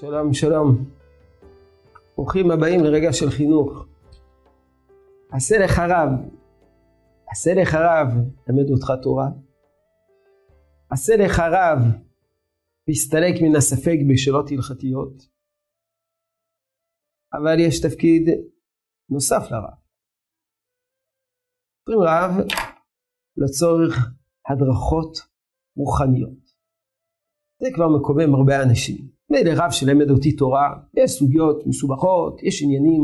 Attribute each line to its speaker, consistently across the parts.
Speaker 1: שלום, שלום. ברוכים הבאים לרגע של חינוך. עשה לך רב, עשה לך רב, למד אותך תורה. עשה לך רב, והסתלק מן הספק בשאלות הלכתיות. אבל יש תפקיד נוסף לרב. אומרים רב לצורך הדרכות רוחניות. זה כבר מקומם הרבה אנשים. מילא רב שלמד אותי תורה, יש סוגיות מסובכות, יש עניינים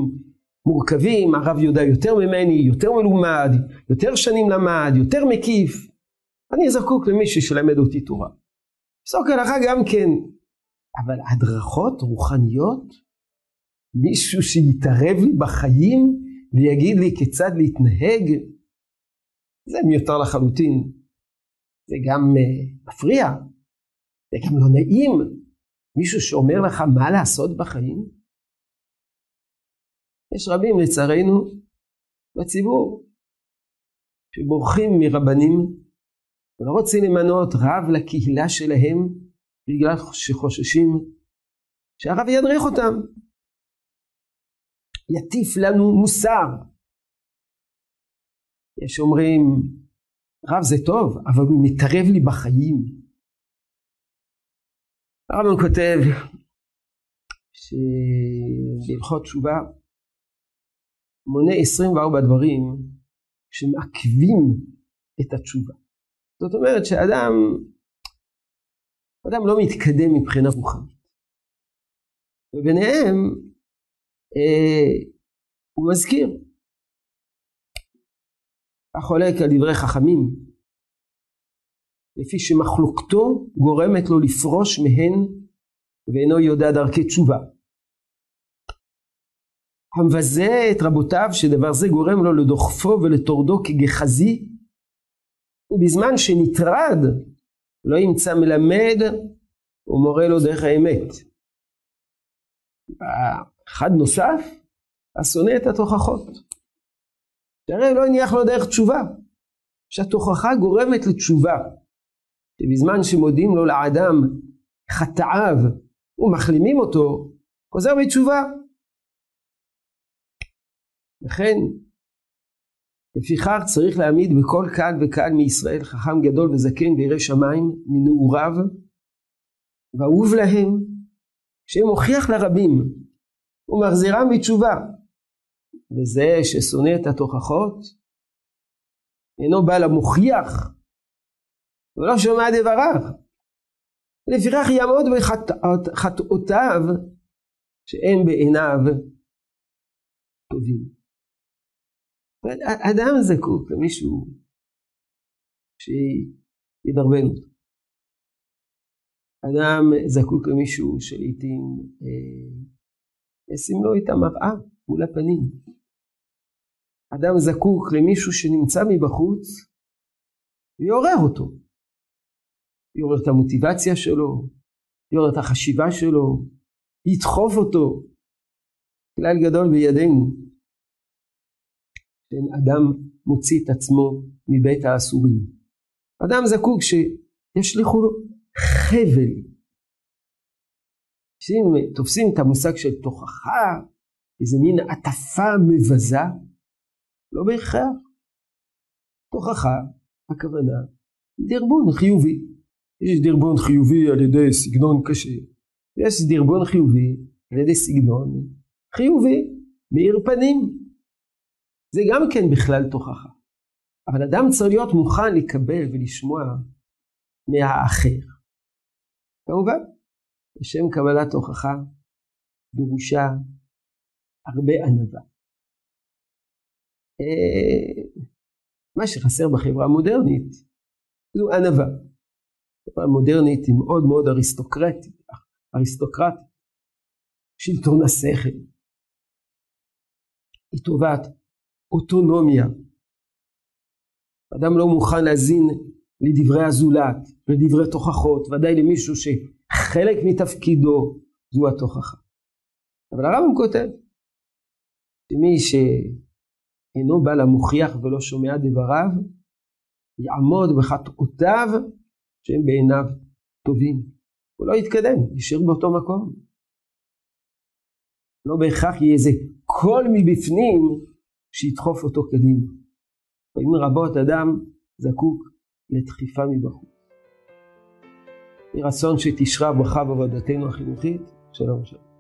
Speaker 1: מורכבים, הרב יודע יותר ממני, יותר מלומד, יותר שנים למד, יותר מקיף. אני זקוק למישהו שלמד אותי תורה. פסוק הלכה גם כן, אבל הדרכות רוחניות, מישהו שיתערב לי בחיים ויגיד לי כיצד להתנהג, זה מיותר לחלוטין. זה גם uh, מפריע, זה גם לא נעים. מישהו שאומר לך מה לעשות בחיים? יש רבים לצערנו בציבור שבורחים מרבנים ולא רוצים למנות רב לקהילה שלהם בגלל שחוששים שהרב ידריך אותם, יטיף לנו מוסר. יש אומרים, רב זה טוב, אבל הוא מתערב לי בחיים. הרמב"ם כותב שבהלכות תשובה מונה 24 דברים שמעכבים את התשובה. זאת אומרת שאדם אדם לא מתקדם מבחינה רוחנית. וביניהם אה, הוא מזכיר החולק על דברי חכמים לפי שמחלוקתו גורמת לו לפרוש מהן ואינו יודע דרכי תשובה. המבזה את רבותיו שדבר זה גורם לו לדוחפו ולטורדו כגחזי ובזמן שנטרד לא ימצא מלמד ומורה לו דרך האמת. אחד נוסף, השונא את התוכחות. שהרי לא הניח לו דרך תשובה, שהתוכחה גורמת לתשובה. שבזמן שמודים לו לאדם חטאיו ומחלימים אותו, חוזר בתשובה. לכן, לפיכך צריך להעמיד בכל קהל וקהל מישראל חכם גדול וזקן וירא שמיים מנעוריו ואהוב להם שמוכיח לרבים ומחזירם בתשובה וזה ששונא את התוכחות אינו בא למוכיח ולא שומע דבריו. לפיכך יעמוד בחטאותיו שאין בעיניו טובים. אדם זקוק למישהו שידרבן אותו. אדם זקוק למישהו שלעיתים אה, ישים לו את המראה מול הפנים. אדם זקוק למישהו שנמצא מבחוץ ויעורר אותו. יעורר את המוטיבציה שלו, יעורר את החשיבה שלו, ידחוף אותו. כלל גדול בידינו. כן, אדם מוציא את עצמו מבית האסורים. אדם זקוק שישליכו לו חבל. כשאם תופסים את המושג של תוכחה, איזה מין עטפה מבזה, לא בהכרח. תוכחה, הכוונה, דרבון חיובי. יש דרבון חיובי על ידי סגנון קשה, יש דרבון חיובי על ידי סגנון חיובי, מאיר פנים. זה גם כן בכלל תוכחה. אבל אדם צריך להיות מוכן לקבל ולשמוע מהאחר. כמובן, בשם קבלת הוכחה דרושה הרבה ענווה. אה, מה שחסר בחברה המודרנית זו ענווה. מודרנית היא מאוד מאוד אריסטוקרטית, אריסטוקרטית, שלטון השכל, היא טובת אוטונומיה. אדם לא מוכן להזין לדברי הזולת ולדברי תוכחות, ודאי למישהו שחלק מתפקידו זו התוכחה. אבל הרמב"ם כותב שמי שאינו בא למוכיח ולא שומע דבריו, יעמוד בחטאותיו שהם בעיניו טובים. הוא לא יתקדם, יישאר באותו מקום. לא בהכרח יהיה איזה קול מבפנים שידחוף אותו קדימה. פעמים רבות אדם זקוק לדחיפה מבחוץ. יהי רצון שתשרה ברכה בעבודתנו החינוכית. שלום שלום.